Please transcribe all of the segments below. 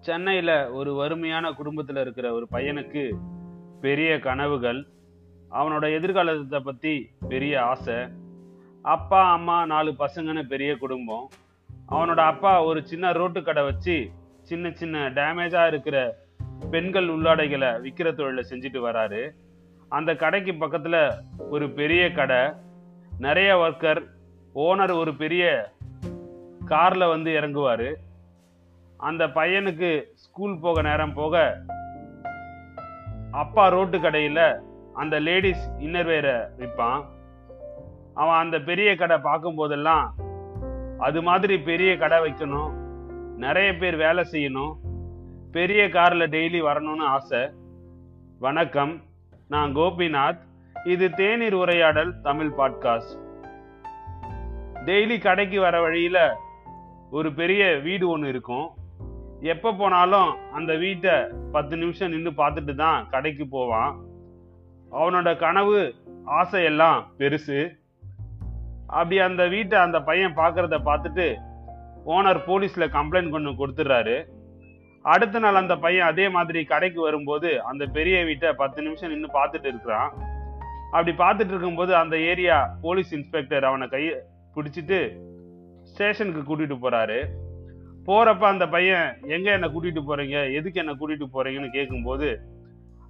சென்னையில் ஒரு வறுமையான குடும்பத்தில் இருக்கிற ஒரு பையனுக்கு பெரிய கனவுகள் அவனோட எதிர்காலத்தை பற்றி பெரிய ஆசை. அப்பா அம்மா நாலு பசங்கன்னு பெரிய குடும்பம். அவனோட அப்பா ஒரு சின்ன ரோட்டு கடை வச்சு சின்ன சின்ன டேமேஜாக இருக்கிற பெண்கள் உள்ளாடைகளை விற்கிற தொழிலை செஞ்சுட்டு வராரு. அந்த கடைக்கு பக்கத்தில் ஒரு பெரிய கடை. நிறைய ஒர்க்கர் ஓனர் ஒரு பெரிய காரில் வந்து இறங்குவார். அந்த பையனுக்கு ஸ்கூல் போக நேரம் போக அப்பா ரோட்டு கடையில் அந்த லேடிஸ் இன்னர்வேரை விற்பான் அவன் அந்த பெரிய கடை பார்க்கும் போதெல்லாம் அது மாதிரி பெரிய கடை வைக்கணும். நிறைய பேர் வேலை செய்யணும். பெரிய காரில் டெய்லி வரணும்னு ஆசை. வணக்கம் நான் கோபிநாத். இது தேநீர் உரையாடல் தமிழ் பாட்காஸ்ட் டெய்லி கடைக்கு வர வழியில் ஒரு பெரிய வீடு ஒன்று இருக்கும். எப்போ போனாலும் அந்த வீட்டை பத்து நிமிஷம் நின்று பார்த்துட்டு தான் கடைக்கு போவான். அவனோட கனவு ஆசையெல்லாம் பெருசு. அப்படி அந்த வீட்டை அந்த பையன் பார்க்கறத பார்த்துட்டு ஓனர் போலீஸ்ல கம்ப்ளைண்ட் கொண்டு கொடுத்துட்றாரு. அடுத்த நாள் அந்த பையன் அதே மாதிரி கடைக்கு வரும்போது அந்த பெரிய வீட்டை பத்து நிமிஷம் நின்று பார்த்துட்டு இருக்கிறான். அப்படி பார்த்துட்டு இருக்கும்போது அந்த ஏரியா போலீஸ் இன்ஸ்பெக்டர் அவனை கையை பிடிச்சிட்டு ஸ்டேஷனுக்கு கூட்டிட்டு போறாரு. போறப்ப அந்த பையன் எங்க என்ன கூட்டிட்டு போறீங்க? எதுக்கு என்ன கூட்டிட்டு போறீங்கன்னு கேட்கும்போது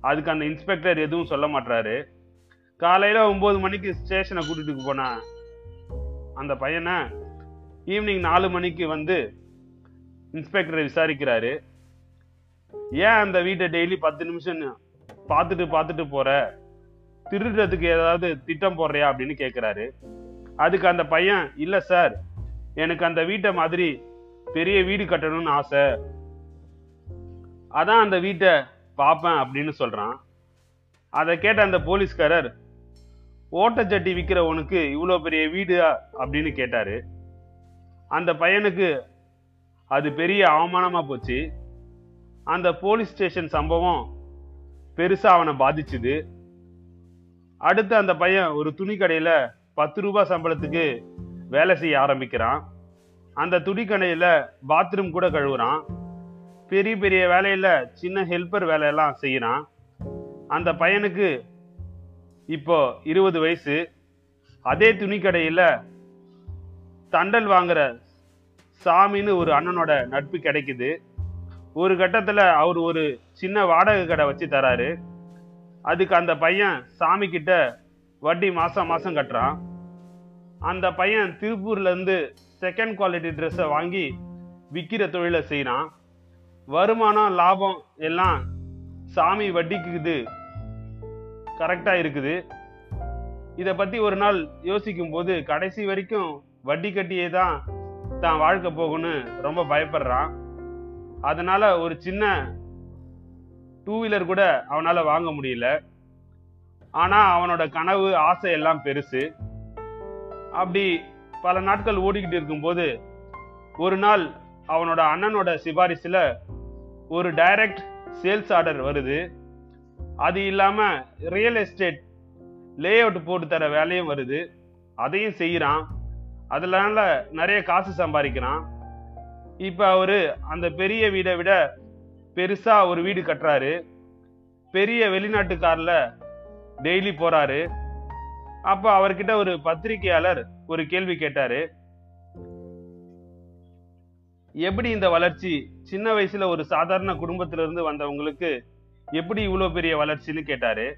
அதுக்கு அந்த இன்ஸ்பெக்டர் எதுவும் சொல்ல மாட்டாரு காலையில ஒன்பது மணிக்கு ஸ்டேஷனை கூட்டிட்டு போனான் அந்த பையனை ஈவினிங் நாலு மணிக்கு வந்து இன்ஸ்பெக்டரை விசாரிக்கிறாரு. ஏன் அந்த வீட்டை டெய்லி பத்து நிமிஷம் பார்த்துட்டு பார்த்துட்டு போற? திருடுறதுக்கு ஏதாவது திட்டம் போடுறியா? அப்படின்னு கேட்குறாரு அதுக்கு அந்த பையன் இல்லை சார் எனக்கு அந்த வீட்டை மாதிரி பெரிய வீடு கட்டணும்னு ஆசை. அதான் அந்த வீட்டை பார்ப்பேன் அப்படின்னு சொல்கிறான் அதை கேட்ட அந்த போலீஸ்காரர் ஓட்டச்சட்டி விற்கிற உனக்கு இவ்வளோ பெரிய வீடா அப்படின்னு கேட்டார். அந்த பையனுக்கு அது பெரிய அவமானமாக போச்சு. அந்த போலீஸ் ஸ்டேஷன் சம்பவம் பெருசாக அவனை பாதிச்சுது. அடுத்து அந்த பையன் ஒரு துணி கடையில் பத்து ரூபாய் சம்பளத்துக்கு வேலை செய்ய ஆரம்பிக்கிறான். அந்த துணி பாத்ரூம் கூட கழுவுறான். பெரிய பெரிய வேலையில் சின்ன ஹெல்ப்பர் வேலையெல்லாம் செய்கிறான் அந்த பையனுக்கு இப்போ இருபது வயசு. அதே துணிக்கடையில் தண்டல் வாங்குற சாமின்னு ஒரு அண்ணனோட நட்பு கிடைக்குது. ஒரு கட்டத்தில் அவர் ஒரு சின்ன வாடகை கடை வச்சு தராரு. அதுக்கு அந்த பையன் சாமி கிட்ட வட்டி மாதம் மாதம் கட்டுறான். அந்த பையன் திருப்பூர்லேருந்து செகண்ட் குவாலிட்டி ட்ரெஸ்ஸை வாங்கி விற்கிற தொழிலை செய்கிறான் வருமானம் லாபம் எல்லாம் சாமி வட்டிக்குது. கரெக்டாக இருக்குது. இதை பற்றி ஒரு நாள் யோசிக்கும் போது கடைசி வரைக்கும் வட்டி கட்டியே தான் தான் வாழ்க்கை போகும்னு ரொம்ப பயப்படுறான் அதனால் ஒரு சின்ன டூ வீலர் கூட அவனால் வாங்க முடியல. ஆனால் அவனோட கனவு ஆசை எல்லாம் பெருசு. அப்படி பல நாட்கள் ஓடிக்கிட்டு இருக்கும்போது ஒரு நாள் அவனோட அண்ணனோட சிபாரிசில் ஒரு டைரக்ட் சேல்ஸ் ஆர்டர் வருது. அது இல்லாமல் ரியல் எஸ்டேட் லே அவுட் போட்டு தர வேலையும் வருது. அதையும் செய்கிறான் அதனால நிறைய காசு சம்பாதிக்கிறான். இப்போ அவர் அந்த பெரிய வீடை விட பெருசாக ஒரு வீடு கட்டுறாரு. பெரிய வெளிநாட்டுக்காரில் டெய்லி போகிறாரு அப்ப அவர்கிட்ட ஒரு பத்திரிகையாளர் ஒரு கேள்வி கேட்டாரு. எப்படி இந்த வளர்ச்சி சின்ன வயசுல ஒரு சாதாரண குடும்பத்திலிருந்து வந்தவங்களுக்கு எப்படி இவ்வளோ பெரிய வளர்ச்சின்னு கேட்டாரு.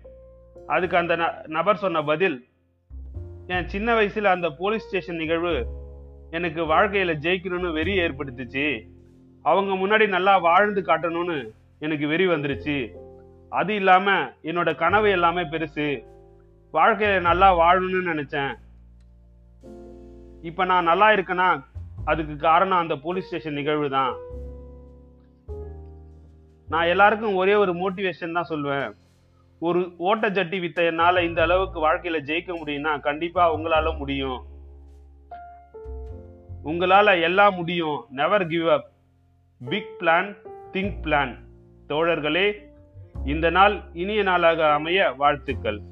அதுக்கு அந்த ந- நபர் சொன்ன பதில் என் சின்ன வயசுல அந்த போலீஸ் ஸ்டேஷன் நிகழ்வு எனக்கு வாழ்க்கையில ஜெயிக்கணும்னு வெறி ஏற்படுத்துச்சு. அவங்க முன்னாடி நல்லா வாழ்ந்து காட்டணும்னு எனக்கு வெறி வந்துருச்சு. அது இல்லாம என்னோட கனவு எல்லாமே பெருசு. வாழ்க்கையில நல்லா வாழணும்னு நினைச்சேன். இப்ப நான் நல்லா இருக்கேன்னா அதுக்கு காரணம் அந்த போலீஸ் ஸ்டேஷன் நிகழ்வு தான் நான் எல்லாருக்கும் ஒரே ஒரு மோட்டிவேஷன் தான் சொல்லுவேன் ஒரு ஓட்டச்சட்டி வித்த என்னால இந்த அளவுக்கு வாழ்க்கையில ஜெயிக்க முடியும்னா கண்டிப்பா உங்களால முடியும். உங்களால எல்லாம் முடியும். Never give up big plan think plan தோழர்களே இந்த நாள் இனிய நாளாக அமைய வாழ்த்துக்கள்.